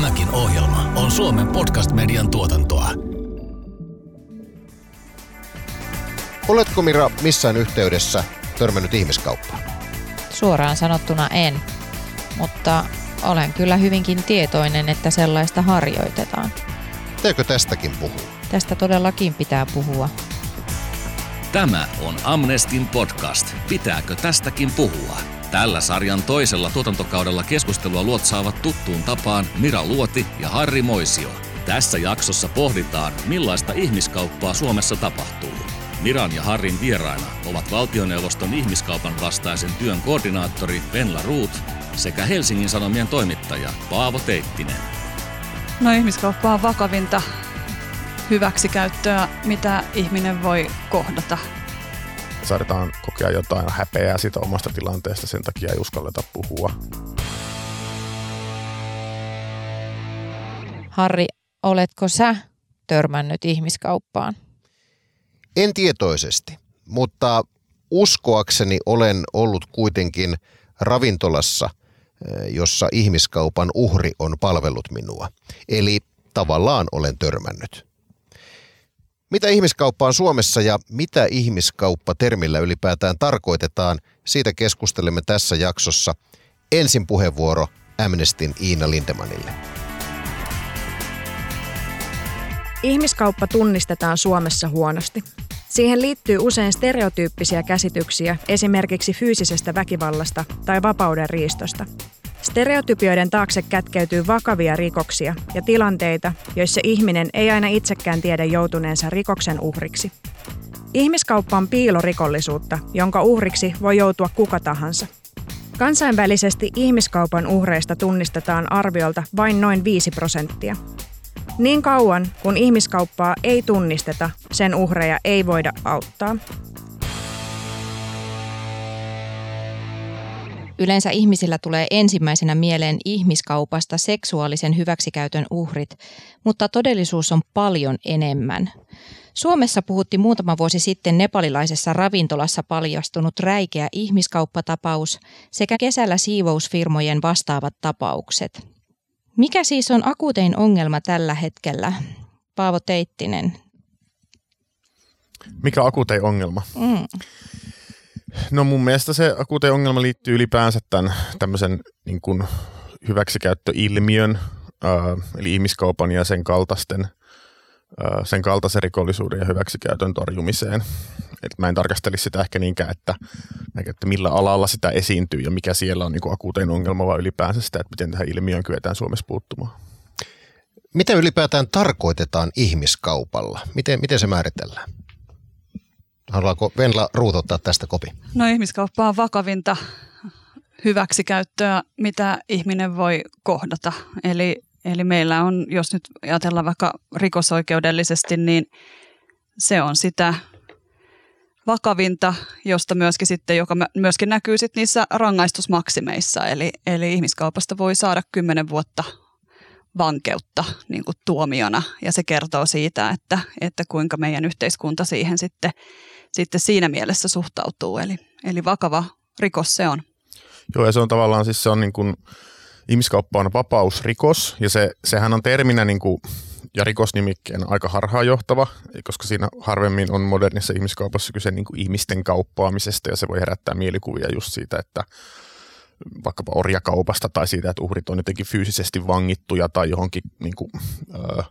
Tämäkin ohjelma on Suomen podcast-median tuotantoa. Oletko Mira missään yhteydessä törmännyt ihmiskauppaan? Suoraan sanottuna en, mutta olen kyllä hyvinkin tietoinen, että sellaista harjoitetaan. Teekö tästäkin puhua? Tästä todellakin pitää puhua. Tämä on Amnestin podcast. Pitääkö tästäkin puhua? Tällä sarjan toisella tuotantokaudella keskustelua luotsaavat tuttuun tapaan Mira Luoti ja Harri Moisio. Tässä jaksossa pohditaan, millaista ihmiskauppaa Suomessa tapahtuu. Miran ja Harrin vieraina ovat valtioneuvoston ihmiskaupan vastaisen työn koordinaattori Venla Ruut sekä Helsingin Sanomien toimittaja Paavo Teittinen. No ihmiskauppa on vakavinta hyväksikäyttöä, mitä ihminen voi kohdata. Saadaan kokea jotain häpeää siitä omasta tilanteesta, sen takia ei uskalleta puhua. Harri, oletko sä törmännyt ihmiskauppaan? En tietoisesti, mutta uskoakseni olen ollut kuitenkin ravintolassa, eh, jossa ihmiskaupan uhri on palvellut minua. Eli tavallaan olen törmännyt. Mitä ihmiskauppa on Suomessa ja mitä ihmiskauppa termillä ylipäätään tarkoitetaan, siitä keskustelemme tässä jaksossa. Ensin puheenvuoro Amnestin Iina Lindemanille. Ihmiskauppa tunnistetaan Suomessa huonosti. Siihen liittyy usein stereotyyppisiä käsityksiä esimerkiksi fyysisestä väkivallasta tai vapauden riistosta. Stereotypioiden taakse kätkeytyy vakavia rikoksia ja tilanteita, joissa ihminen ei aina itsekään tiedä joutuneensa rikoksen uhriksi. Ihmiskauppa on piilorikollisuutta, jonka uhriksi voi joutua kuka tahansa. Kansainvälisesti ihmiskaupan uhreista tunnistetaan arviolta vain noin 5 prosenttia. Niin kauan, kun ihmiskauppaa ei tunnisteta, sen uhreja ei voida auttaa. Yleensä ihmisillä tulee ensimmäisenä mieleen ihmiskaupasta seksuaalisen hyväksikäytön uhrit, mutta todellisuus on paljon enemmän. Suomessa puhutti muutama vuosi sitten nepalilaisessa ravintolassa paljastunut räikeä ihmiskauppatapaus sekä kesällä siivousfirmojen vastaavat tapaukset. Mikä siis on akuutein ongelma tällä hetkellä? Paavo Teittinen. Mikä akuutein ongelma? Mm. No mun mielestä se akuutein ongelma liittyy ylipäänsä tämän tämmöisen niin kuin hyväksikäyttöilmiön, äh, eli ihmiskaupan ja sen kaltaisten äh, sen kaltaisen rikollisuuden ja hyväksikäytön torjumiseen. Et mä en tarkastelisi sitä ehkä niinkään, että, että millä alalla sitä esiintyy ja mikä siellä on niin kuin akuutein ongelma, vaan ylipäänsä sitä, että miten tähän ilmiöön kyetään Suomessa puuttumaan. Mitä ylipäätään tarkoitetaan ihmiskaupalla? Miten, miten se määritellään? Haluaako Venla ruutottaa tästä kopi? No ihmiskauppa on vakavinta hyväksikäyttöä, mitä ihminen voi kohdata. Eli, eli meillä on, jos nyt ajatellaan vaikka rikosoikeudellisesti, niin se on sitä vakavinta, josta myöskin sitten, joka myöskin näkyy sitten niissä rangaistusmaksimeissa. Eli, eli ihmiskaupasta voi saada kymmenen vuotta vankeutta niin kuin tuomiona ja se kertoo siitä, että, että kuinka meidän yhteiskunta siihen sitten sitten siinä mielessä suhtautuu. Eli, eli vakava rikos se on. Joo, ja se on tavallaan siis se on niin kuin, ihmiskauppa on vapausrikos, ja se, sehän on terminä niin kuin, ja rikosnimikkeen aika harhaanjohtava, koska siinä harvemmin on modernissa ihmiskaupassa kyse niin kuin ihmisten kauppaamisesta, ja se voi herättää mielikuvia just siitä, että vaikkapa orjakaupasta tai siitä, että uhrit on jotenkin fyysisesti vangittuja tai johonkin niin kuin, äh,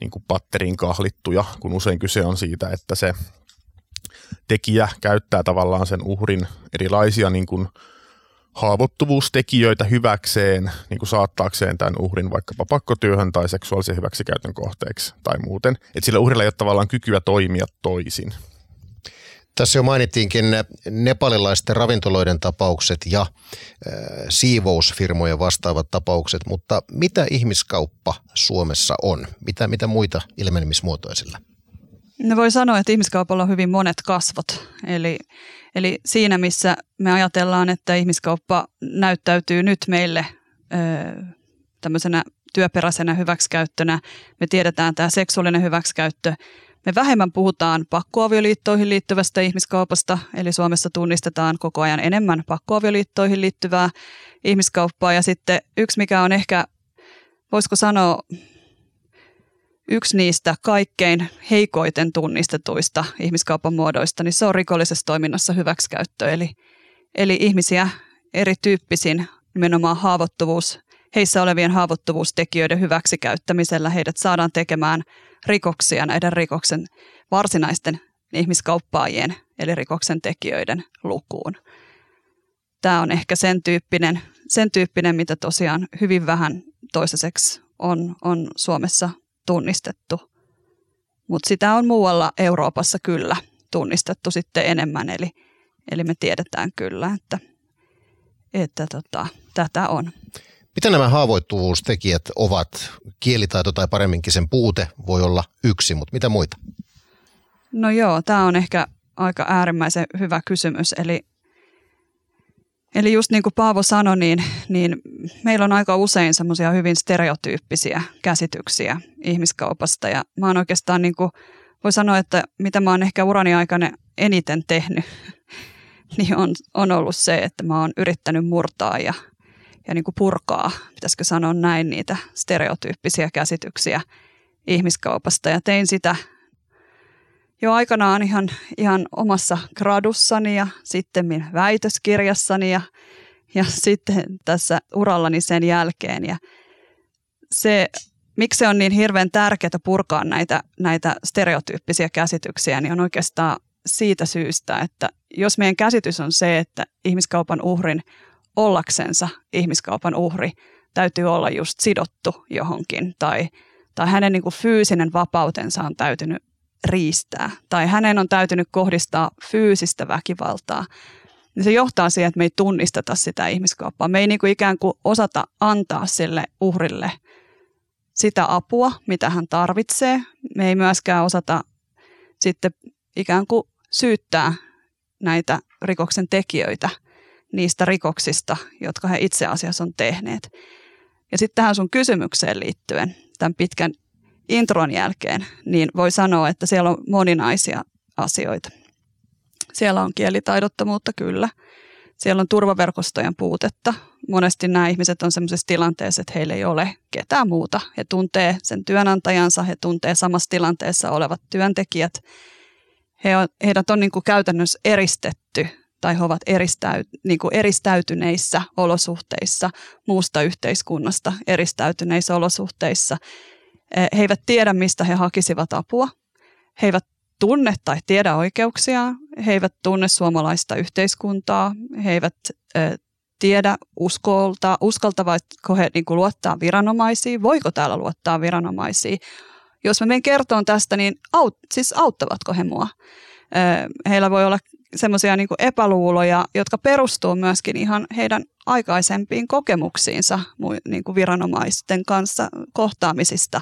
niin kuin patteriin kahlittuja, kun usein kyse on siitä, että se tekijä käyttää tavallaan sen uhrin erilaisia niin kuin haavoittuvuustekijöitä hyväkseen, niin kuin saattaakseen tämän uhrin vaikkapa pakkotyöhön tai seksuaalisen hyväksikäytön kohteeksi tai muuten. Että sillä uhrilla ei ole tavallaan kykyä toimia toisin. Tässä jo mainittiinkin nepalilaisten ravintoloiden tapaukset ja äh, siivousfirmojen vastaavat tapaukset, mutta mitä ihmiskauppa Suomessa on? Mitä, mitä muita ilmenemismuotoisilla? No voi sanoa, että ihmiskaupalla on hyvin monet kasvot. Eli, eli siinä, missä me ajatellaan, että ihmiskauppa näyttäytyy nyt meille ö, tämmöisenä työperäisenä hyväksikäyttönä, me tiedetään tämä seksuaalinen hyväksikäyttö, me vähemmän puhutaan pakkoavioliittoihin liittyvästä ihmiskaupasta, eli Suomessa tunnistetaan koko ajan enemmän pakkoavioliittoihin liittyvää ihmiskauppaa. Ja sitten yksi, mikä on ehkä voisiko sanoa, yksi niistä kaikkein heikoiten tunnistetuista ihmiskaupan muodoista, niin se on rikollisessa toiminnassa hyväksikäyttö. Eli, eli ihmisiä erityyppisin nimenomaan haavoittuvuus, heissä olevien haavoittuvuustekijöiden hyväksikäyttämisellä heidät saadaan tekemään rikoksia näiden rikoksen varsinaisten ihmiskauppaajien eli rikoksen tekijöiden lukuun. Tämä on ehkä sen tyyppinen, sen tyyppinen mitä tosiaan hyvin vähän toiseksi on, on Suomessa tunnistettu. Mutta sitä on muualla Euroopassa kyllä tunnistettu sitten enemmän, eli, eli me tiedetään kyllä, että, että tota, tätä on. Mitä nämä haavoittuvuustekijät ovat? Kielitaito tai paremminkin sen puute voi olla yksi, mutta mitä muita? No joo, tämä on ehkä aika äärimmäisen hyvä kysymys. Eli, eli just niin kuin Paavo sanoi, niin, niin meillä on aika usein semmoisia hyvin stereotyyppisiä käsityksiä ihmiskaupasta. Ja mä oon oikeastaan, niin kuin, voi sanoa, että mitä mä oon ehkä urani aikana eniten tehnyt, niin on, on ollut se, että mä oon yrittänyt murtaa ja, ja niin kuin purkaa, pitäisikö sanoa näin, niitä stereotyyppisiä käsityksiä ihmiskaupasta. Ja tein sitä jo aikanaan ihan, ihan omassa gradussani ja sitten väitöskirjassani ja, ja sitten tässä urallani sen jälkeen. Ja se, miksi se on niin hirveän tärkeää purkaa näitä, näitä stereotyyppisiä käsityksiä, niin on oikeastaan siitä syystä, että jos meidän käsitys on se, että ihmiskaupan uhrin ollaksensa ihmiskaupan uhri täytyy olla just sidottu johonkin tai, tai hänen niin kuin fyysinen vapautensa on täytynyt riistää tai hänen on täytynyt kohdistaa fyysistä väkivaltaa, niin se johtaa siihen, että me ei tunnisteta sitä ihmiskauppaa. Me ei niin kuin ikään kuin osata antaa sille uhrille sitä apua, mitä hän tarvitsee. Me ei myöskään osata sitten ikään kuin syyttää näitä rikoksen tekijöitä niistä rikoksista, jotka he itse asiassa on tehneet. Ja sitten tähän sun kysymykseen liittyen, tämän pitkän intron jälkeen, niin voi sanoa, että siellä on moninaisia asioita. Siellä on kielitaidottomuutta kyllä. Siellä on turvaverkostojen puutetta. Monesti nämä ihmiset on sellaisessa tilanteessa, että heillä ei ole ketään muuta. He tuntee sen työnantajansa, he tuntee samassa tilanteessa olevat työntekijät. He on, heidät on niin kuin käytännössä eristetty tai he ovat eristäyt, niin kuin eristäytyneissä olosuhteissa muusta yhteiskunnasta, eristäytyneissä olosuhteissa – he eivät tiedä, mistä he hakisivat apua. He eivät tunne tai tiedä oikeuksia. He eivät tunne suomalaista yhteiskuntaa. He eivät eh, tiedä, uskolta, uskaltavatko he niin kuin luottaa viranomaisiin, voiko täällä luottaa viranomaisiin. Jos mä menen kertoon tästä, niin aut, siis auttavatko he mua? Eh, heillä voi olla semmoisia niin epäluuloja, jotka perustuu myöskin ihan heidän aikaisempiin kokemuksiinsa niin kuin viranomaisten kanssa kohtaamisista.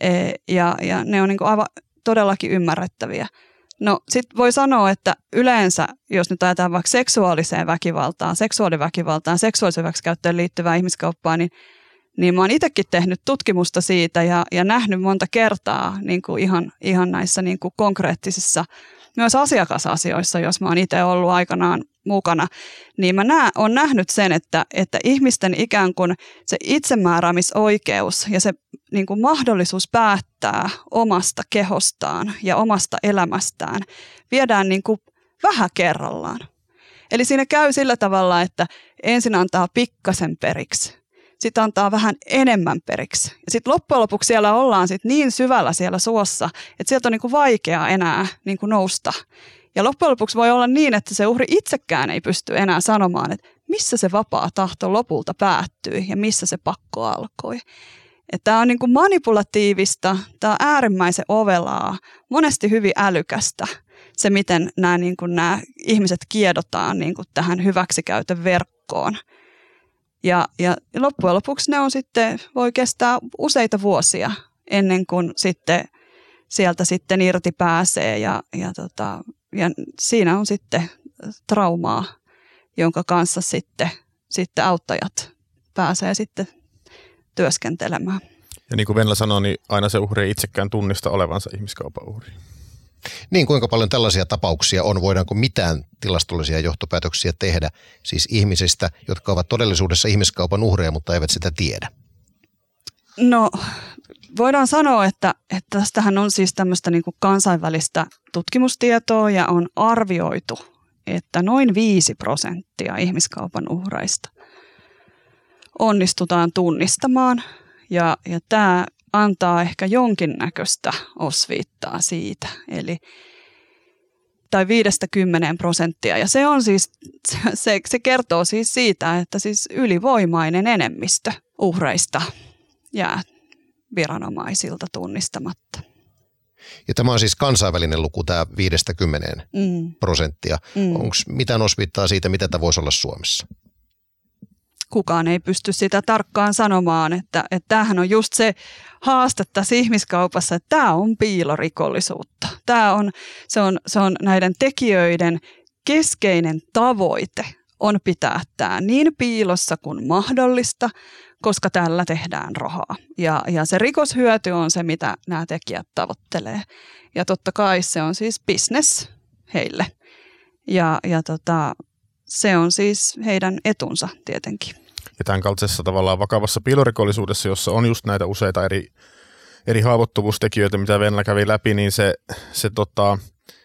E, ja, ja ne on niin kuin aivan todellakin ymmärrettäviä. No sitten voi sanoa, että yleensä, jos nyt ajatellaan vaikka seksuaaliseen väkivaltaan, seksuaaliväkivaltaan, seksuaalisen hyväksikäyttöön liittyvää ihmiskauppaa, niin, niin mä oon itsekin tehnyt tutkimusta siitä ja, ja nähnyt monta kertaa niin kuin ihan, ihan näissä niin kuin konkreettisissa myös asiakasasioissa, jos mä oon itse ollut aikanaan mukana, niin mä nää, on nähnyt sen, että, että ihmisten ikään kuin se itsemääräämisoikeus ja se niin kuin mahdollisuus päättää omasta kehostaan ja omasta elämästään viedään niin kuin vähän kerrallaan. Eli siinä käy sillä tavalla, että ensin antaa pikkasen periksi sitten antaa vähän enemmän periksi. Ja sitten loppujen lopuksi siellä ollaan sit niin syvällä siellä suossa, että sieltä on niinku vaikea enää niinku nousta. Ja loppujen lopuksi voi olla niin, että se uhri itsekään ei pysty enää sanomaan, että missä se vapaa tahto lopulta päättyi ja missä se pakko alkoi. Tämä on niin kuin manipulatiivista, tämä on äärimmäisen ovelaa, monesti hyvin älykästä se, miten nämä, niin kuin nämä ihmiset kiedotaan niin kuin tähän hyväksikäytön verkkoon. Ja, ja loppujen lopuksi ne on sitten, voi kestää useita vuosia ennen kuin sitten sieltä sitten irti pääsee ja, ja, tota, ja siinä on sitten traumaa, jonka kanssa sitten, sitten auttajat pääsee sitten työskentelemään. Ja niin kuin Venla sanoi, niin aina se uhri ei itsekään tunnista olevansa ihmiskaupan uhri. Niin, kuinka paljon tällaisia tapauksia on? Voidaanko mitään tilastollisia johtopäätöksiä tehdä siis ihmisistä, jotka ovat todellisuudessa ihmiskaupan uhreja, mutta eivät sitä tiedä? No voidaan sanoa, että, että tästähän on siis tämmöistä niin kansainvälistä tutkimustietoa ja on arvioitu, että noin 5 prosenttia ihmiskaupan uhraista onnistutaan tunnistamaan. Ja, ja tämä antaa ehkä jonkinnäköistä osviittaa siitä. Eli tai viidestä kymmeneen prosenttia. Ja se, on siis, se, se kertoo siis siitä, että siis ylivoimainen enemmistö uhreista jää viranomaisilta tunnistamatta. Ja tämä on siis kansainvälinen luku, tämä viidestä kymmeneen mm. prosenttia. Mm. Onko mitään osviittaa siitä, mitä tämä voisi olla Suomessa? kukaan ei pysty sitä tarkkaan sanomaan, että, että tämähän on just se haaste tässä ihmiskaupassa, että tämä on piilorikollisuutta. Tämä on, se, on, se on näiden tekijöiden keskeinen tavoite on pitää tämä niin piilossa kuin mahdollista, koska tällä tehdään rahaa. Ja, ja se rikoshyöty on se, mitä nämä tekijät tavoittelee. Ja totta kai se on siis business heille. Ja, ja tota, se on siis heidän etunsa tietenkin. Ja tämän kaltaisessa tavallaan vakavassa piilorikollisuudessa, jossa on just näitä useita eri, eri haavoittuvuustekijöitä, mitä Venla kävi läpi, niin se, se, tota,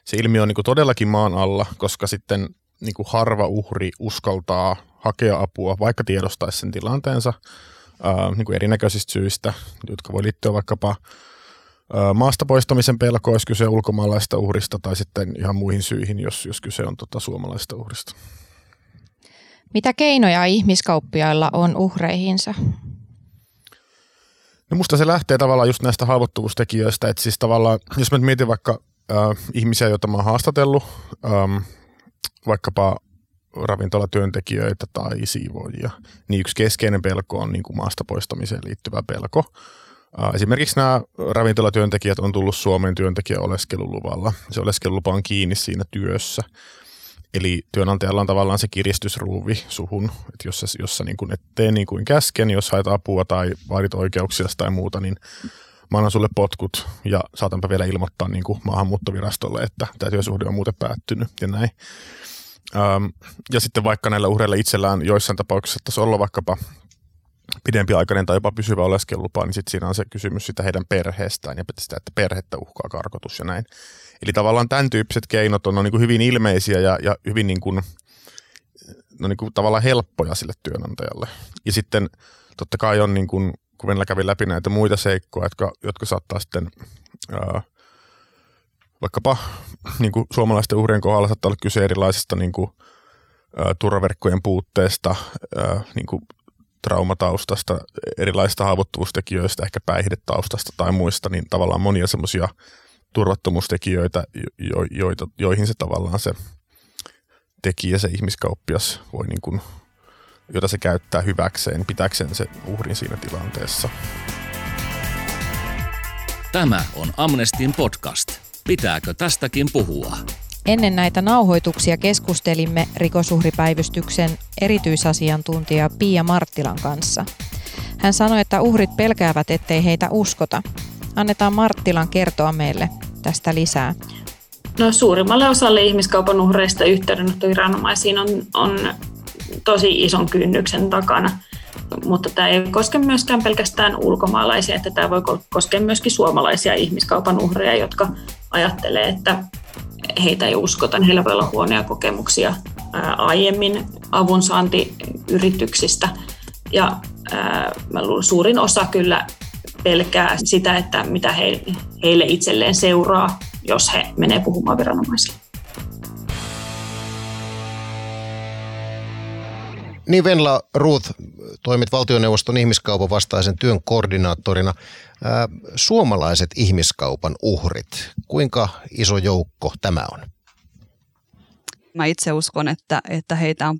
se ilmiö on niin todellakin maan alla, koska sitten niin kuin harva uhri uskaltaa hakea apua, vaikka tiedostaisi sen tilanteensa ää, niin kuin erinäköisistä syistä, jotka voi liittyä vaikkapa maasta poistamisen pelko, jos kyse ulkomaalaista uhrista, tai sitten ihan muihin syihin, jos, jos kyse on tota suomalaista uhrista. Mitä keinoja ihmiskauppiailla on uhreihinsa? No musta se lähtee tavallaan just näistä haavoittuvuustekijöistä, että siis tavallaan, jos mä mietin vaikka äh, ihmisiä, joita mä oon haastatellut, ähm, vaikkapa ravintolatyöntekijöitä tai siivoojia, niin yksi keskeinen pelko on niin kuin maasta poistamiseen liittyvä pelko. Esimerkiksi nämä ravintolatyöntekijät on tullut Suomen työntekijäoleskeluluvalla. Se oleskelulupa on kiinni siinä työssä. Eli työnantajalla on tavallaan se kiristysruuvi suhun, että jos sä, jos sä niin kuin et tee niin kuin käsken, jos haet apua tai vaadit oikeuksia tai muuta, niin mä annan sulle potkut ja saatanpa vielä ilmoittaa niin kuin maahanmuuttovirastolle, että tämä työsuhde on muuten päättynyt ja näin. Ja sitten vaikka näillä uhreilla itsellään joissain tapauksissa että olla vaikkapa pidempiaikainen tai jopa pysyvä oleskelulupa, niin sitten siinä on se kysymys sitä heidän perheestään ja sitä, että perhettä uhkaa karkotus ja näin. Eli tavallaan tämän tyyppiset keinot on, on niin kuin hyvin ilmeisiä ja, ja hyvin niin kuin, no niin kuin tavallaan helppoja sille työnantajalle. Ja sitten totta kai on, niin kuin, kun Venäjä kävi läpi näitä muita seikkoja, jotka, jotka saattaa sitten ää, vaikkapa niin kuin suomalaisten uhrien kohdalla saattaa olla kyse erilaisista niin kuin, turvaverkkojen puutteesta, niin kuin traumataustasta, erilaisista haavoittuvuustekijöistä, ehkä päihdetaustasta tai muista, niin tavallaan monia semmoisia turvattomuustekijöitä, jo, joita, joihin se tavallaan se tekijä, se ihmiskauppias voi niin kuin, jota se käyttää hyväkseen, pitääkseen se uhrin siinä tilanteessa. Tämä on Amnestin podcast. Pitääkö tästäkin puhua? Ennen näitä nauhoituksia keskustelimme rikosuhripäivystyksen erityisasiantuntija Pia Marttilan kanssa. Hän sanoi, että uhrit pelkäävät, ettei heitä uskota. Annetaan Marttilan kertoa meille tästä lisää. No, suurimmalle osalle ihmiskaupan uhreista yhteydenottoviranomaisiin on, on tosi ison kynnyksen takana. Mutta tämä ei koske myöskään pelkästään ulkomaalaisia, että tämä voi koskea myöskin suomalaisia ihmiskaupan uhreja, jotka ajattelee, että heitä ei uskota. Heillä voi olla huonoja kokemuksia aiemmin avunsaantiyrityksistä. Ja mä luulen, suurin osa kyllä pelkää sitä, että mitä he, heille itselleen seuraa, jos he menee puhumaan viranomaisille. Niin Venla Ruth, toimit valtioneuvoston ihmiskaupan vastaisen työn koordinaattorina. Suomalaiset ihmiskaupan uhrit, kuinka iso joukko tämä on? Mä itse uskon, että, että heitä, on,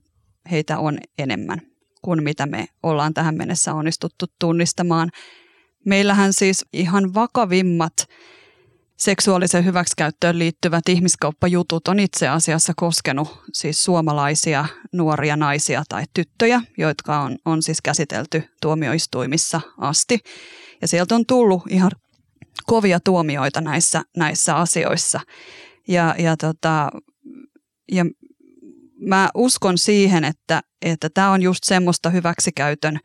heitä on enemmän kuin mitä me ollaan tähän mennessä onnistuttu tunnistamaan. Meillähän siis ihan vakavimmat seksuaaliseen hyväksikäyttöön liittyvät ihmiskauppajutut on itse asiassa koskenut siis suomalaisia nuoria naisia tai tyttöjä, jotka on, on siis käsitelty tuomioistuimissa asti. Ja sieltä on tullut ihan kovia tuomioita näissä, näissä asioissa. Ja, ja, tota, ja mä uskon siihen, että, että tämä on just semmoista hyväksikäytön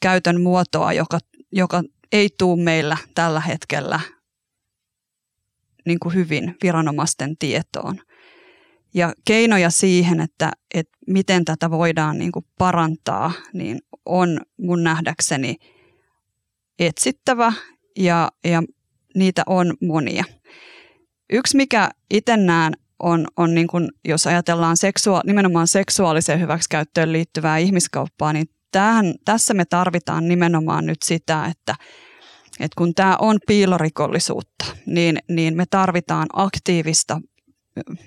käytön muotoa, joka joka ei tuu meillä tällä hetkellä niin kuin hyvin viranomaisten tietoon. Ja keinoja siihen, että, että miten tätä voidaan niin kuin parantaa, niin on mun nähdäkseni etsittävä ja, ja niitä on monia. Yksi, mikä itse näen, on, on niin kuin, jos ajatellaan seksua, nimenomaan seksuaaliseen hyväksikäyttöön liittyvää ihmiskauppaa, niin tähän, tässä me tarvitaan nimenomaan nyt sitä, että, että kun tämä on piilorikollisuutta, niin, niin me tarvitaan aktiivista,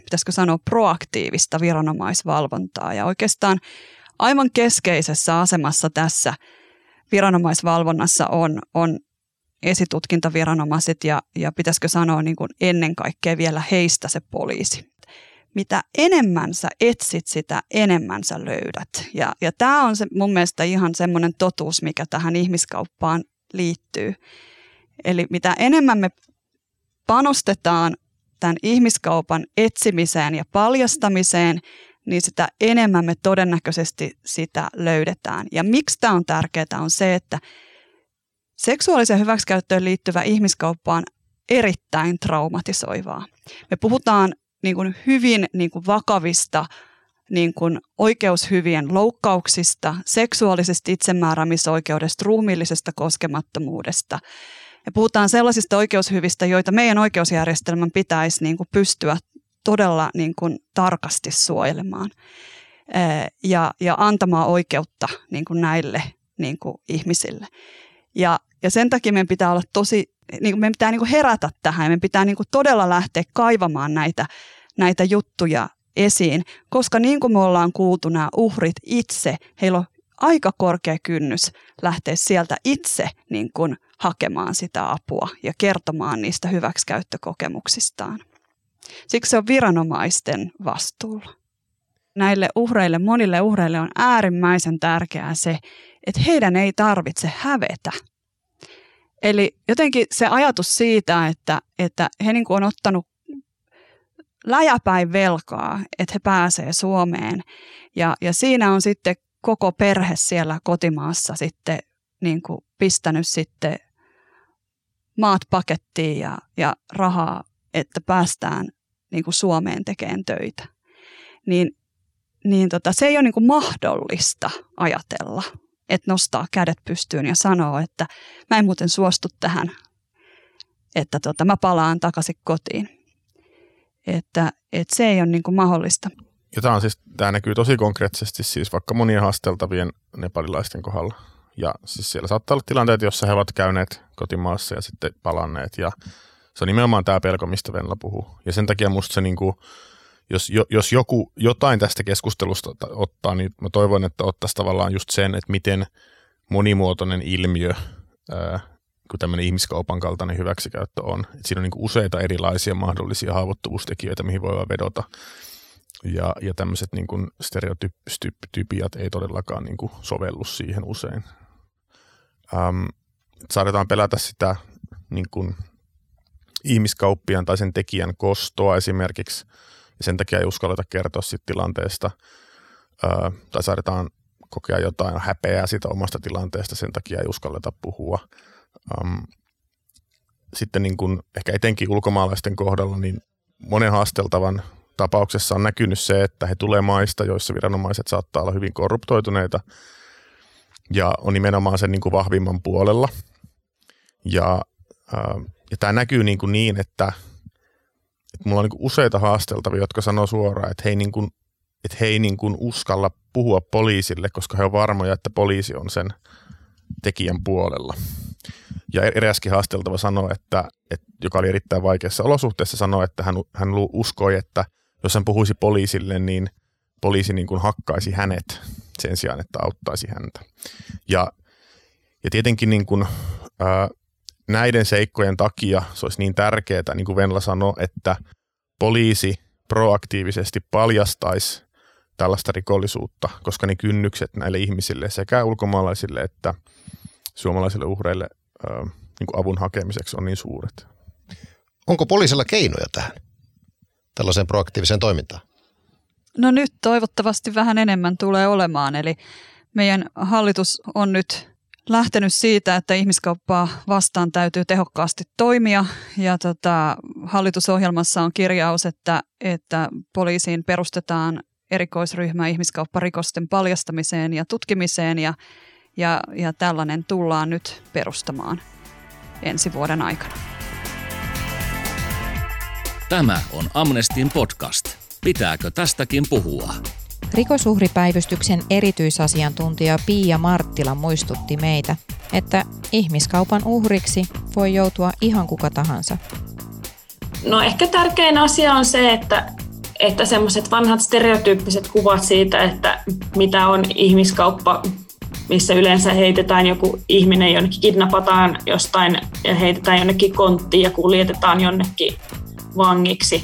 pitäisikö sanoa proaktiivista viranomaisvalvontaa. Ja oikeastaan aivan keskeisessä asemassa tässä viranomaisvalvonnassa on, on esitutkintaviranomaiset ja, ja pitäisikö sanoa niin kuin ennen kaikkea vielä heistä se poliisi. Mitä enemmän sä etsit, sitä enemmän sä löydät. Ja, ja tämä on se, mun mielestä ihan semmoinen totuus, mikä tähän ihmiskauppaan liittyy. Eli mitä enemmän me panostetaan tämän ihmiskaupan etsimiseen ja paljastamiseen, niin sitä enemmän me todennäköisesti sitä löydetään. Ja miksi tämä on tärkeää on se, että seksuaaliseen hyväksikäyttöön liittyvä ihmiskauppa on erittäin traumatisoivaa. Me puhutaan niin kuin hyvin niin kuin vakavista niin kuin oikeushyvien loukkauksista, seksuaalisesta itsemääräämisoikeudesta, ruumiillisesta koskemattomuudesta. Ja puhutaan sellaisista oikeushyvistä, joita meidän oikeusjärjestelmän pitäisi niin kuin pystyä todella niin kuin tarkasti suojelemaan ja, ja antamaan oikeutta niin kuin näille niin kuin ihmisille. Ja, ja sen takia meidän pitää olla tosi, niin kuin meidän pitää niin kuin herätä tähän ja meidän pitää niin kuin todella lähteä kaivamaan näitä, näitä juttuja esiin, koska niin kuin me ollaan kuultu nämä uhrit itse, heillä on aika korkea kynnys lähteä sieltä itse niin kuin hakemaan sitä apua ja kertomaan niistä hyväksikäyttökokemuksistaan. Siksi se on viranomaisten vastuulla. Näille uhreille, monille uhreille on äärimmäisen tärkeää se, että heidän ei tarvitse hävetä. Eli jotenkin se ajatus siitä, että, että he niin on ottanut läjäpäin velkaa, että he pääsee Suomeen. Ja, ja siinä on sitten koko perhe siellä kotimaassa sitten niin kuin pistänyt sitten maat pakettiin ja, ja rahaa, että päästään niin kuin Suomeen tekemään töitä. Niin, niin tota, se ei ole niin kuin mahdollista ajatella, että nostaa kädet pystyyn ja sanoo, että mä en muuten suostu tähän, että tota, mä palaan takaisin kotiin. Että, että se ei ole niin kuin mahdollista. Ja tämä, on siis, tämä näkyy tosi konkreettisesti siis vaikka monien haasteltavien nepalilaisten kohdalla. Ja siis siellä saattaa olla tilanteet, joissa he ovat käyneet kotimaassa ja sitten palanneet. Ja se on nimenomaan tämä pelko, mistä Venla puhuu. Ja sen takia musta se, niin kuin, jos, jos joku jotain tästä keskustelusta ottaa, niin mä toivon, että ottaisi tavallaan just sen, että miten monimuotoinen ilmiö ää, kuin tämmöinen ihmiskaupan kaltainen hyväksikäyttö on. Et siinä on niin useita erilaisia mahdollisia haavoittuvuustekijöitä, mihin voi vedota. Ja, ja tämmöiset niin kuin stereotypiat ei todellakaan niin kuin sovellu siihen usein. Ähm, saadaan pelätä sitä niin kuin ihmiskauppian tai sen tekijän kostoa esimerkiksi, ja sen takia ei uskalleta kertoa siitä tilanteesta, öö, tai saadaan kokea jotain häpeää siitä omasta tilanteesta, sen takia ei uskalleta puhua. Um, sitten niin kuin, ehkä etenkin ulkomaalaisten kohdalla, niin monen haasteltavan tapauksessa on näkynyt se, että he tulee maista, joissa viranomaiset saattaa olla hyvin korruptoituneita ja on nimenomaan sen niin kuin vahvimman puolella. Ja, ää, ja tämä näkyy niin, kuin niin että, että mulla on niin kuin useita haasteltavia, jotka sanoo suoraan, että he ei, niin kuin, että he ei niin kuin uskalla puhua poliisille, koska he on varmoja, että poliisi on sen tekijän puolella. Ja eräskin haasteltava sanoi, että, että, joka oli erittäin vaikeassa olosuhteessa, sanoi, että hän, hän uskoi, että jos hän puhuisi poliisille, niin poliisi niin kuin hakkaisi hänet sen sijaan, että auttaisi häntä. Ja, ja tietenkin niin kuin, ää, näiden seikkojen takia se olisi niin tärkeää, niin kuin Venla sanoi, että poliisi proaktiivisesti paljastaisi tällaista rikollisuutta, koska ne kynnykset näille ihmisille sekä ulkomaalaisille että suomalaisille uhreille ää, niin kuin avun hakemiseksi on niin suuret. Onko poliisilla keinoja tähän, tällaiseen proaktiiviseen toimintaan? No nyt toivottavasti vähän enemmän tulee olemaan, eli meidän hallitus on nyt lähtenyt siitä, että ihmiskauppaa vastaan täytyy tehokkaasti toimia ja tota, hallitusohjelmassa on kirjaus, että, että poliisiin perustetaan erikoisryhmä ihmiskaupparikosten paljastamiseen ja tutkimiseen ja, ja, ja tällainen tullaan nyt perustamaan ensi vuoden aikana. Tämä on Amnestin podcast. Pitääkö tästäkin puhua? Rikosuhripäivystyksen erityisasiantuntija Pia Marttila muistutti meitä, että ihmiskaupan uhriksi voi joutua ihan kuka tahansa. No ehkä tärkein asia on se, että, että semmoiset vanhat stereotyyppiset kuvat siitä, että mitä on ihmiskauppa, missä yleensä heitetään joku ihminen jonnekin, kidnapataan jostain ja heitetään jonnekin konttiin ja kuljetetaan jonnekin vangiksi,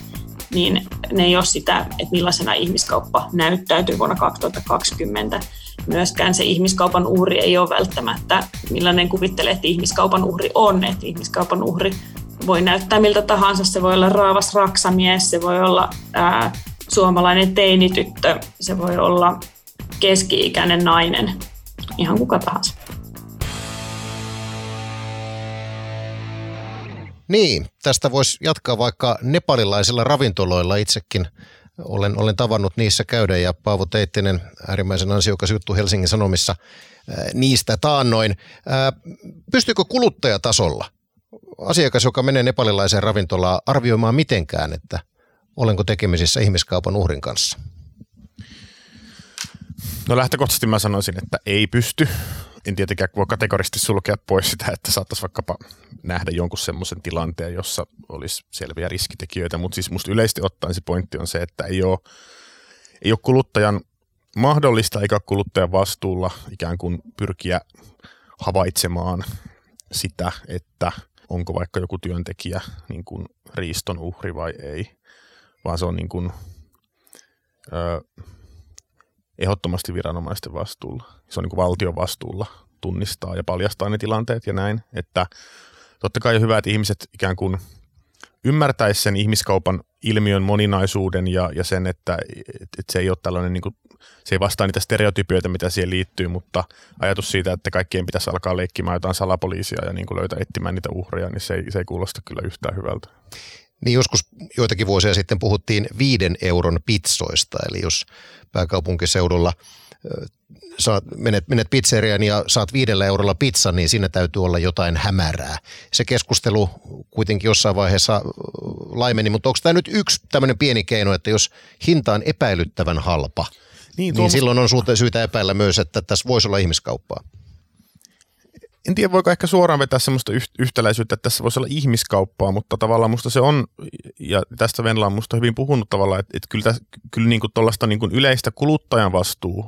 niin ne ei ole sitä, että millaisena ihmiskauppa näyttäytyy vuonna 2020. Myöskään se ihmiskaupan uhri ei ole välttämättä, millainen kuvittelee, että ihmiskaupan uhri on. Että ihmiskaupan uhri voi näyttää miltä tahansa. Se voi olla raavas raksamies, se voi olla ää, suomalainen teinityttö, se voi olla keski-ikäinen nainen, ihan kuka tahansa. Niin, tästä voisi jatkaa vaikka nepalilaisilla ravintoloilla itsekin. Olen, olen tavannut niissä käydä ja Paavo Teittinen, äärimmäisen ansiokas juttu Helsingin Sanomissa niistä taannoin. Pystyykö kuluttajatasolla asiakas, joka menee nepalilaiseen ravintolaan arvioimaan mitenkään, että olenko tekemisissä ihmiskaupan uhrin kanssa? No lähtökohtaisesti mä sanoisin, että ei pysty. En tietenkään voi kategorisesti sulkea pois sitä, että saattaisi vaikkapa nähdä jonkun semmoisen tilanteen, jossa olisi selviä riskitekijöitä, mutta siis musta yleisesti ottaen se pointti on se, että ei ole, ei ole kuluttajan mahdollista eikä kuluttajan vastuulla ikään kuin pyrkiä havaitsemaan sitä, että onko vaikka joku työntekijä niin kuin riiston uhri vai ei, vaan se on niin kuin, ehdottomasti viranomaisten vastuulla. Se on niin kuin valtion vastuulla tunnistaa ja paljastaa ne tilanteet ja näin. Että totta kai on hyvä, että ihmiset ikään kuin ymmärtäisi sen ihmiskaupan ilmiön moninaisuuden ja, ja sen, että, että se ei ole tällainen, niin kuin, se ei vastaa niitä stereotypioita, mitä siihen liittyy, mutta ajatus siitä, että kaikkien pitäisi alkaa leikkimään jotain salapoliisia ja niin kuin löytää etsimään niitä uhreja, niin se ei, se ei kuulosta kyllä yhtään hyvältä. Niin joskus joitakin vuosia sitten puhuttiin viiden euron pitsoista, eli jos pääkaupunkiseudulla saat, menet, menet pizzeriaan ja saat viidellä eurolla pizzan, niin siinä täytyy olla jotain hämärää. Se keskustelu kuitenkin jossain vaiheessa laimeni, mutta onko tämä nyt yksi tämmöinen pieni keino, että jos hinta on epäilyttävän halpa, niin, niin silloin on syytä epäillä myös, että tässä voisi olla ihmiskauppaa en tiedä voiko ehkä suoraan vetää semmoista yhtäläisyyttä, että tässä voisi olla ihmiskauppaa, mutta tavallaan musta se on, ja tästä Venla on musta hyvin puhunut tavallaan, että, että kyllä, kyllä niin tuollaista niin yleistä kuluttajan vastuu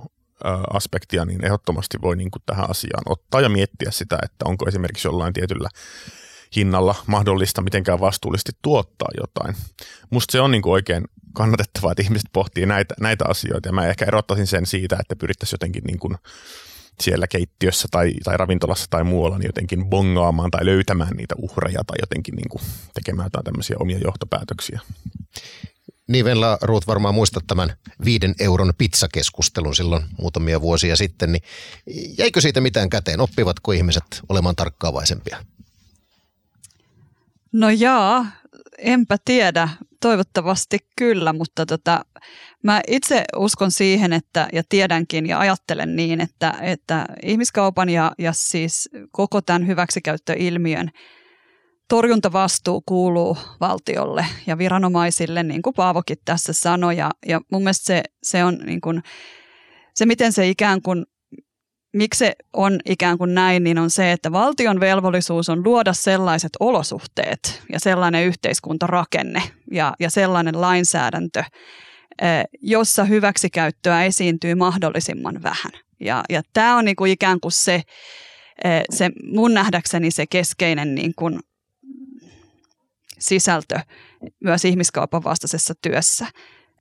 aspektia, niin ehdottomasti voi niin kuin tähän asiaan ottaa ja miettiä sitä, että onko esimerkiksi jollain tietyllä hinnalla mahdollista mitenkään vastuullisesti tuottaa jotain. Musta se on niin kuin oikein kannatettavaa, että ihmiset pohtii näitä, näitä asioita ja mä ehkä erottaisin sen siitä, että pyrittäisiin jotenkin niin kuin siellä keittiössä tai, tai ravintolassa tai muualla niin jotenkin bongaamaan tai löytämään niitä uhreja tai jotenkin niin kuin tekemään jotain tämmöisiä omia johtopäätöksiä. Niin Venla Ruut varmaan muistat tämän viiden euron pizzakeskustelun silloin muutamia vuosia sitten, niin jäikö siitä mitään käteen? Oppivatko ihmiset olemaan tarkkaavaisempia? No jaa, enpä tiedä. Toivottavasti kyllä, mutta tota, mä itse uskon siihen, että, ja tiedänkin ja ajattelen niin, että, että ihmiskaupan ja, ja siis koko tämän hyväksikäyttöilmiön torjuntavastuu kuuluu valtiolle ja viranomaisille, niin kuin Paavokin tässä sanoi. Ja, ja mun mielestä se, se on niin kuin, se, miten se ikään kuin miksi se on ikään kuin näin, niin on se, että valtion velvollisuus on luoda sellaiset olosuhteet ja sellainen yhteiskuntarakenne ja, ja sellainen lainsäädäntö, jossa hyväksikäyttöä esiintyy mahdollisimman vähän. Ja, ja tämä on niin kuin ikään kuin se, se mun nähdäkseni se keskeinen niin kuin sisältö myös ihmiskaupan vastaisessa työssä.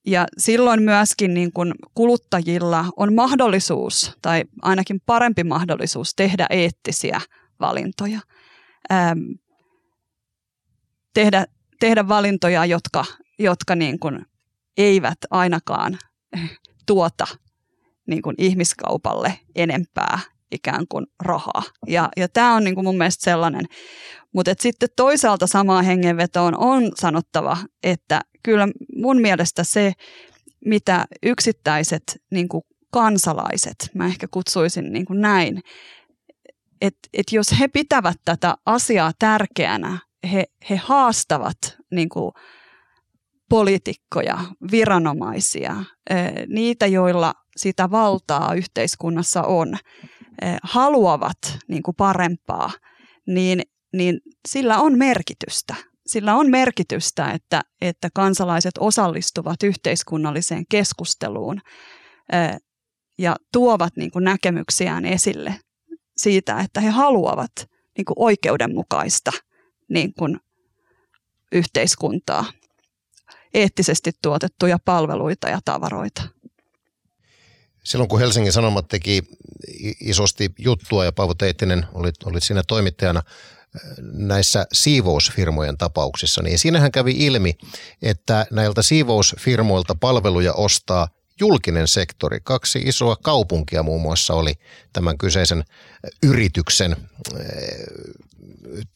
Ja silloin myöskin niin kuin kuluttajilla on mahdollisuus, tai ainakin parempi mahdollisuus, tehdä eettisiä valintoja. Ähm, tehdä, tehdä valintoja, jotka, jotka niin kuin eivät ainakaan tuota niin kuin ihmiskaupalle enempää ikään kuin rahaa. Ja, ja tämä on niin kuin mun mielestä sellainen. Mutta sitten toisaalta samaan hengenvetoon on sanottava, että kyllä mun mielestä se, mitä yksittäiset niin kuin kansalaiset, mä ehkä kutsuisin niin kuin näin, että et jos he pitävät tätä asiaa tärkeänä, he, he haastavat niin kuin poliitikkoja, viranomaisia, niitä, joilla sitä valtaa yhteiskunnassa on, haluavat niin kuin parempaa, niin, niin sillä on merkitystä. Sillä on merkitystä, että, että kansalaiset osallistuvat yhteiskunnalliseen keskusteluun ja tuovat niin kuin näkemyksiään esille siitä, että he haluavat niin kuin oikeudenmukaista niin kuin yhteiskuntaa, eettisesti tuotettuja palveluita ja tavaroita. Silloin kun Helsingin Sanomat teki isosti juttua ja Paavo Teittinen olit, olit siinä toimittajana äh, näissä siivousfirmojen tapauksissa, niin siinähän kävi ilmi, että näiltä siivousfirmoilta palveluja ostaa julkinen sektori. Kaksi isoa kaupunkia muun muassa oli tämän kyseisen yrityksen äh,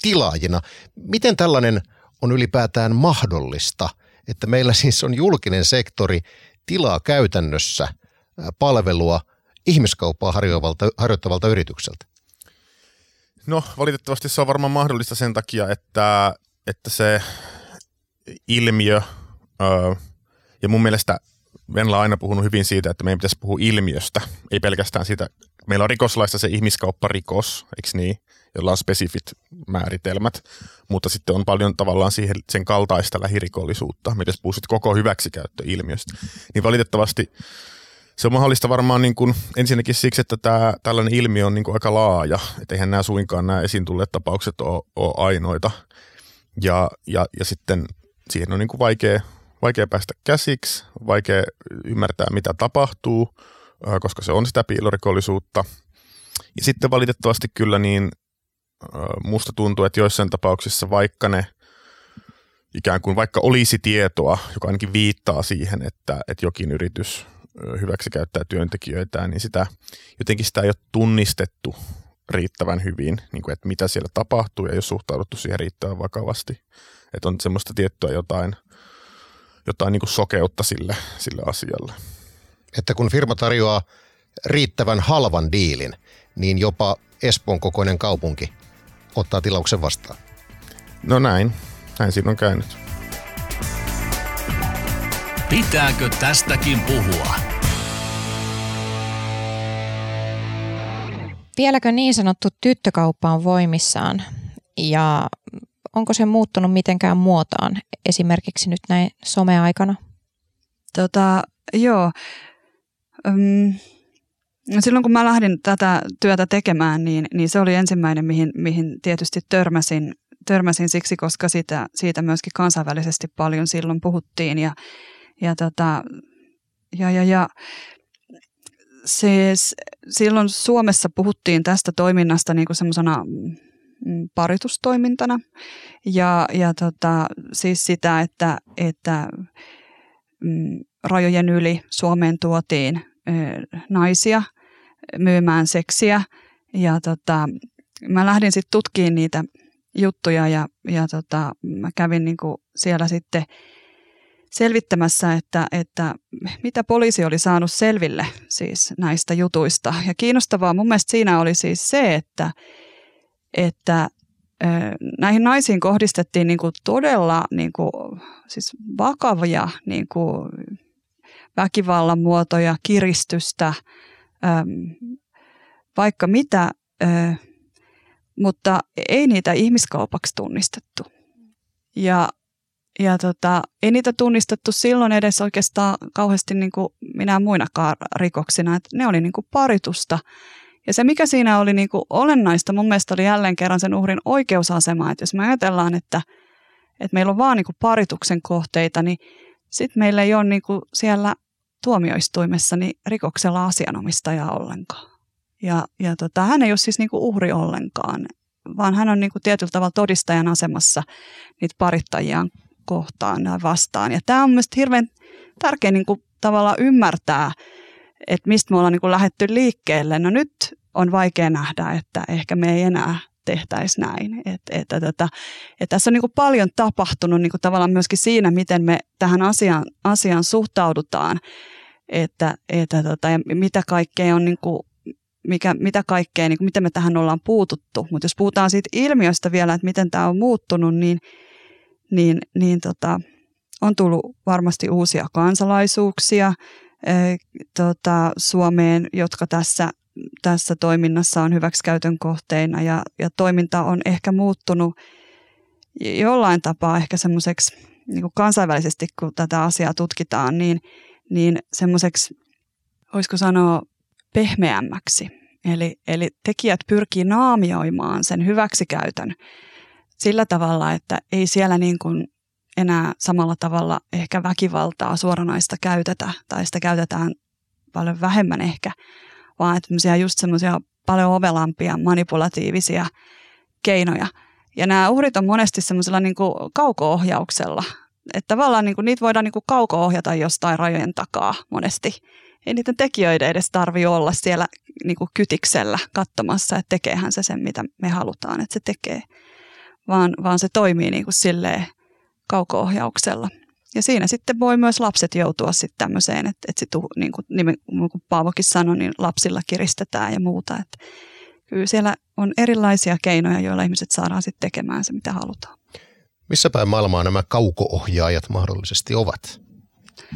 tilaajina. Miten tällainen on ylipäätään mahdollista, että meillä siis on julkinen sektori tilaa käytännössä – palvelua ihmiskauppaa harjoittavalta yritykseltä? No valitettavasti se on varmaan mahdollista sen takia, että, että se ilmiö, ja mun mielestä Venla on aina puhunut hyvin siitä, että meidän pitäisi puhua ilmiöstä, ei pelkästään siitä. Meillä on rikoslaista se ihmiskaupparikos, eikö niin, jolla on spesifit määritelmät, mutta sitten on paljon tavallaan siihen, sen kaltaista lähirikollisuutta, mitä puhuisit koko hyväksikäyttöilmiöstä. Niin valitettavasti se on mahdollista varmaan niin kuin, ensinnäkin siksi, että tämä, tällainen ilmiö on niin kuin aika laaja, että eihän nämä suinkaan nämä esiin tulleet tapaukset ole, ole ainoita. Ja, ja, ja sitten siihen on niin kuin vaikea, vaikea päästä käsiksi, vaikea ymmärtää mitä tapahtuu, koska se on sitä piilorikollisuutta. Ja sitten valitettavasti kyllä niin musta tuntuu, että joissain tapauksissa vaikka ne ikään kuin vaikka olisi tietoa, joka ainakin viittaa siihen, että, että jokin yritys hyväksi käyttää työntekijöitään, niin sitä, jotenkin sitä ei ole tunnistettu riittävän hyvin, niin kuin, että mitä siellä tapahtuu ja jos suhtauduttu siihen riittävän vakavasti. Että on semmoista tiettyä jotain, jotain niin kuin sokeutta sille, sille asialle. Että kun firma tarjoaa riittävän halvan diilin, niin jopa Espoon kokoinen kaupunki ottaa tilauksen vastaan. No näin, näin siinä on käynyt. Pitääkö tästäkin puhua? Vieläkö niin sanottu tyttökauppa on voimissaan ja onko se muuttunut mitenkään muotaan esimerkiksi nyt näin someaikana? Tota, joo. Öm, silloin kun mä lähdin tätä työtä tekemään, niin, niin se oli ensimmäinen, mihin, mihin tietysti törmäsin, törmäsin siksi, koska sitä, siitä myöskin kansainvälisesti paljon silloin puhuttiin. Ja, ja, tota, ja, ja, ja siis silloin Suomessa puhuttiin tästä toiminnasta niin semmoisena mm, paritustoimintana. Ja, ja tota, siis sitä, että, että mm, rajojen yli Suomeen tuotiin naisia myymään seksiä ja tota, mä lähdin sitten tutkimaan niitä juttuja ja, ja tota, mä kävin niinku siellä sitten selvittämässä, että, että mitä poliisi oli saanut selville siis näistä jutuista. Ja kiinnostavaa mun mielestä siinä oli siis se, että, että näihin naisiin kohdistettiin niin kuin todella niin kuin, siis vakavia niin kuin väkivallan muotoja, kiristystä, vaikka mitä, mutta ei niitä ihmiskaupaksi tunnistettu. Ja ja tota, ei niitä tunnistettu silloin edes oikeastaan kauheasti niin kuin minä muinakaan rikoksina. että ne oli niin kuin paritusta. Ja se, mikä siinä oli niin kuin olennaista, mun mielestä oli jälleen kerran sen uhrin oikeusasema. Että jos me ajatellaan, että, että meillä on vaan niin kuin parituksen kohteita, niin sitten meillä ei ole niin kuin siellä tuomioistuimessa niin rikoksella asianomistajaa ollenkaan. Ja, ja tota, hän ei ole siis niin kuin uhri ollenkaan, vaan hän on niin kuin tietyllä tavalla todistajan asemassa niitä parittajiaan kohtaan ja vastaan. Ja tämä on myös hirveän tärkeä niin kuin, tavallaan ymmärtää, että mistä me ollaan niin kuin lähdetty liikkeelle. No nyt on vaikea nähdä, että ehkä me ei enää tehtäisi näin. Et, et, et, et, et tässä on niin kuin paljon tapahtunut niin kuin tavallaan myöskin siinä, miten me tähän asiaan, asiaan suhtaudutaan, että, että tota, ja mitä kaikkea on niin kuin mikä, mitä kaikkea, niin kuin, miten me tähän ollaan puututtu. Mutta jos puhutaan siitä ilmiöstä vielä, että miten tämä on muuttunut, niin, niin, niin tota, on tullut varmasti uusia kansalaisuuksia tota, Suomeen, jotka tässä, tässä toiminnassa on hyväksikäytön kohteina ja, ja toiminta on ehkä muuttunut jollain tapaa ehkä semmoiseksi niin kansainvälisesti, kun tätä asiaa tutkitaan, niin, niin semmoiseksi, voisiko sanoa, pehmeämmäksi. Eli, eli tekijät pyrkii naamioimaan sen hyväksikäytön sillä tavalla, että ei siellä niin kuin enää samalla tavalla ehkä väkivaltaa suoranaista käytetä, tai sitä käytetään paljon vähemmän ehkä, vaan että just semmoisia paljon ovelampia manipulatiivisia keinoja. Ja nämä uhrit on monesti semmoisella niin kauko-ohjauksella, että tavallaan niin kuin, niitä voidaan niin kauko-ohjata jostain rajojen takaa monesti ei niiden tekijöiden edes tarvi olla siellä niin kuin kytiksellä katsomassa, että tekeehän se sen, mitä me halutaan, että se tekee, vaan, vaan se toimii niin kuin silleen kauko-ohjauksella. Ja siinä sitten voi myös lapset joutua sitten tämmöiseen, että, että sit, niin kuin, niin kuin Paavokin sanoi, niin lapsilla kiristetään ja muuta. Että kyllä siellä on erilaisia keinoja, joilla ihmiset saadaan sitten tekemään se, mitä halutaan. Missä päin maailmaa nämä kauko-ohjaajat mahdollisesti ovat?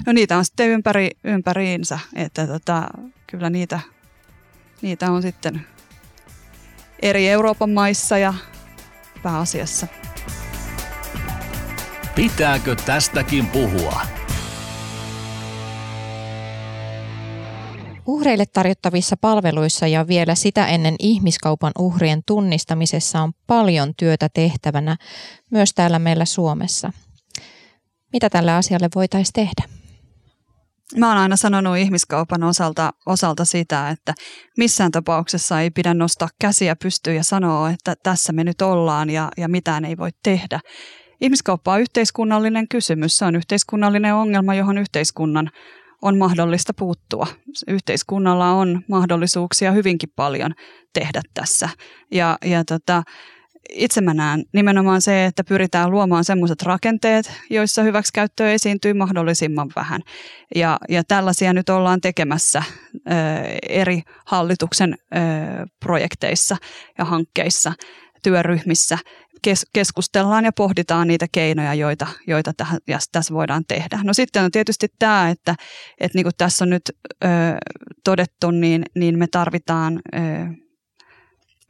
No niitä on sitten ympäri, ympäriinsä, että tota, kyllä niitä, niitä on sitten eri Euroopan maissa ja pääasiassa. Pitääkö tästäkin puhua? Uhreille tarjottavissa palveluissa ja vielä sitä ennen ihmiskaupan uhrien tunnistamisessa on paljon työtä tehtävänä myös täällä meillä Suomessa. Mitä tälle asialle voitaisiin tehdä? Mä oon aina sanonut ihmiskaupan osalta, osalta sitä, että missään tapauksessa ei pidä nostaa käsiä pystyyn ja sanoa, että tässä me nyt ollaan ja, ja mitään ei voi tehdä. Ihmiskauppa on yhteiskunnallinen kysymys, se on yhteiskunnallinen ongelma, johon yhteiskunnan on mahdollista puuttua. Yhteiskunnalla on mahdollisuuksia hyvinkin paljon tehdä tässä. Ja, ja tota, itse mä näen nimenomaan se, että pyritään luomaan sellaiset rakenteet, joissa hyväksikäyttöä esiintyy mahdollisimman vähän. Ja, ja tällaisia nyt ollaan tekemässä ö, eri hallituksen ö, projekteissa ja hankkeissa, työryhmissä. Kes, keskustellaan ja pohditaan niitä keinoja, joita, joita tähän, ja tässä voidaan tehdä. No sitten on tietysti tämä, että, että niin kuin tässä on nyt ö, todettu, niin, niin me tarvitaan ö,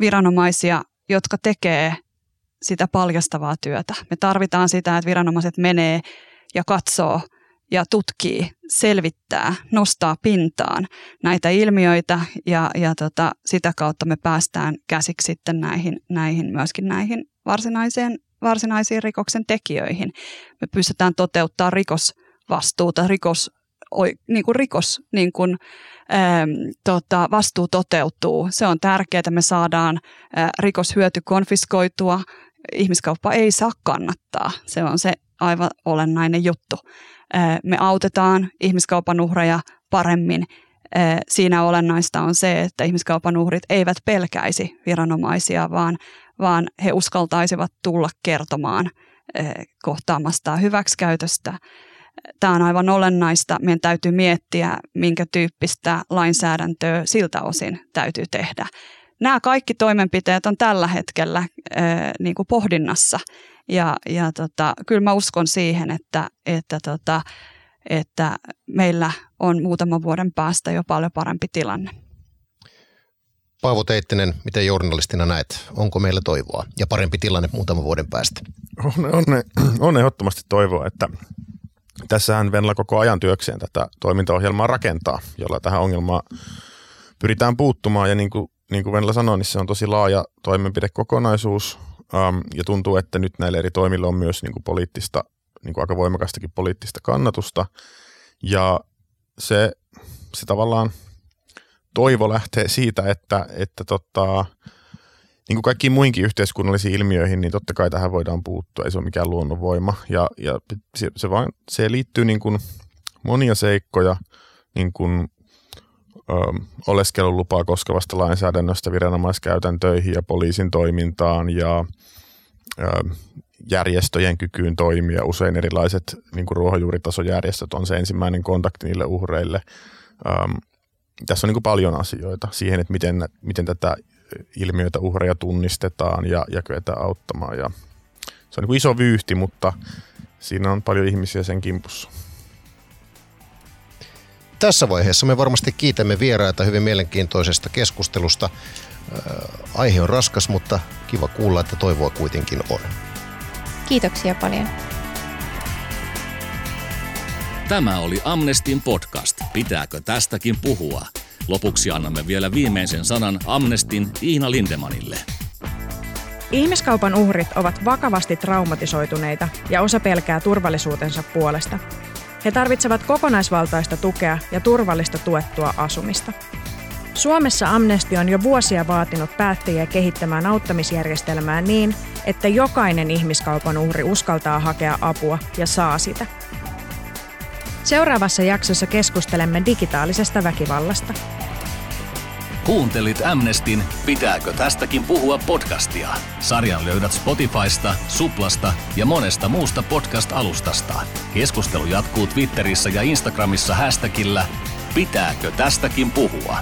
viranomaisia jotka tekee sitä paljastavaa työtä. Me tarvitaan sitä, että viranomaiset menee ja katsoo ja tutkii, selvittää, nostaa pintaan näitä ilmiöitä ja, ja tota, sitä kautta me päästään käsiksi sitten näihin, näihin myöskin näihin varsinaiseen, varsinaisiin rikoksen tekijöihin. Me pystytään toteuttaa rikosvastuuta, rikos, niin kuin rikos niin kuin, ähm, tota, vastuu toteutuu. Se on tärkeää, että me saadaan äh, rikoshyöty konfiskoitua. Ihmiskauppa ei saa kannattaa. Se on se aivan olennainen juttu. Äh, me autetaan ihmiskaupan uhreja paremmin. Äh, siinä olennaista on se, että ihmiskaupan uhrit eivät pelkäisi viranomaisia, vaan, vaan he uskaltaisivat tulla kertomaan äh, kohtaamastaan hyväksikäytöstä Tämä on aivan olennaista. Meidän täytyy miettiä, minkä tyyppistä lainsäädäntöä siltä osin täytyy tehdä. Nämä kaikki toimenpiteet on tällä hetkellä ää, niin kuin pohdinnassa. Ja, ja tota, kyllä mä uskon siihen, että, että, tota, että meillä on muutaman vuoden päästä jo paljon parempi tilanne. Paavo Teittinen, miten journalistina näet, onko meillä toivoa ja parempi tilanne muutaman vuoden päästä? On, on, on ehdottomasti toivoa, että Tässähän Venla koko ajan työkseen tätä toimintaohjelmaa rakentaa, jolla tähän ongelmaan pyritään puuttumaan. Ja niin kuin, niin kuin Venla sanoi, niin se on tosi laaja toimenpidekokonaisuus. Um, ja tuntuu, että nyt näille eri toimille on myös niin kuin poliittista, niin kuin aika voimakastakin poliittista kannatusta. Ja se, se tavallaan toivo lähtee siitä, että, että tota, niin kuin kaikkiin muihinkin yhteiskunnallisiin ilmiöihin, niin totta kai tähän voidaan puuttua. Ei se ole mikään luonnonvoima. Ja, ja se, se, vaan, se liittyy niin kuin monia seikkoja, niin kuin oleskelulupaa koskevasta lainsäädännöstä viranomaiskäytäntöihin ja poliisin toimintaan ja järjestöjen kykyyn toimia. Usein erilaiset niin kuin ruohonjuuritasojärjestöt on se ensimmäinen kontakti niille uhreille. Ähm, tässä on niin kuin paljon asioita siihen, että miten, miten tätä ilmiötä uhreja tunnistetaan ja, ja kyetään auttamaan. Ja se on niin kuin iso vyyhti, mutta siinä on paljon ihmisiä sen kimpussa. Tässä vaiheessa me varmasti kiitämme vieraita hyvin mielenkiintoisesta keskustelusta. Aihe on raskas, mutta kiva kuulla, että toivoa kuitenkin on. Kiitoksia paljon. Tämä oli Amnestin podcast. Pitääkö tästäkin puhua? Lopuksi annamme vielä viimeisen sanan Amnestin Iina Lindemanille. Ihmiskaupan uhrit ovat vakavasti traumatisoituneita ja osa pelkää turvallisuutensa puolesta. He tarvitsevat kokonaisvaltaista tukea ja turvallista tuettua asumista. Suomessa Amnesty on jo vuosia vaatinut päättäjiä kehittämään auttamisjärjestelmää niin, että jokainen ihmiskaupan uhri uskaltaa hakea apua ja saa sitä. Seuraavassa jaksossa keskustelemme digitaalisesta väkivallasta. Kuuntelit Amnestin Pitääkö tästäkin puhua podcastia? Sarjan löydät Spotifysta, Suplasta ja monesta muusta podcast-alustasta. Keskustelu jatkuu Twitterissä ja Instagramissa hashtagillä Pitääkö tästäkin puhua?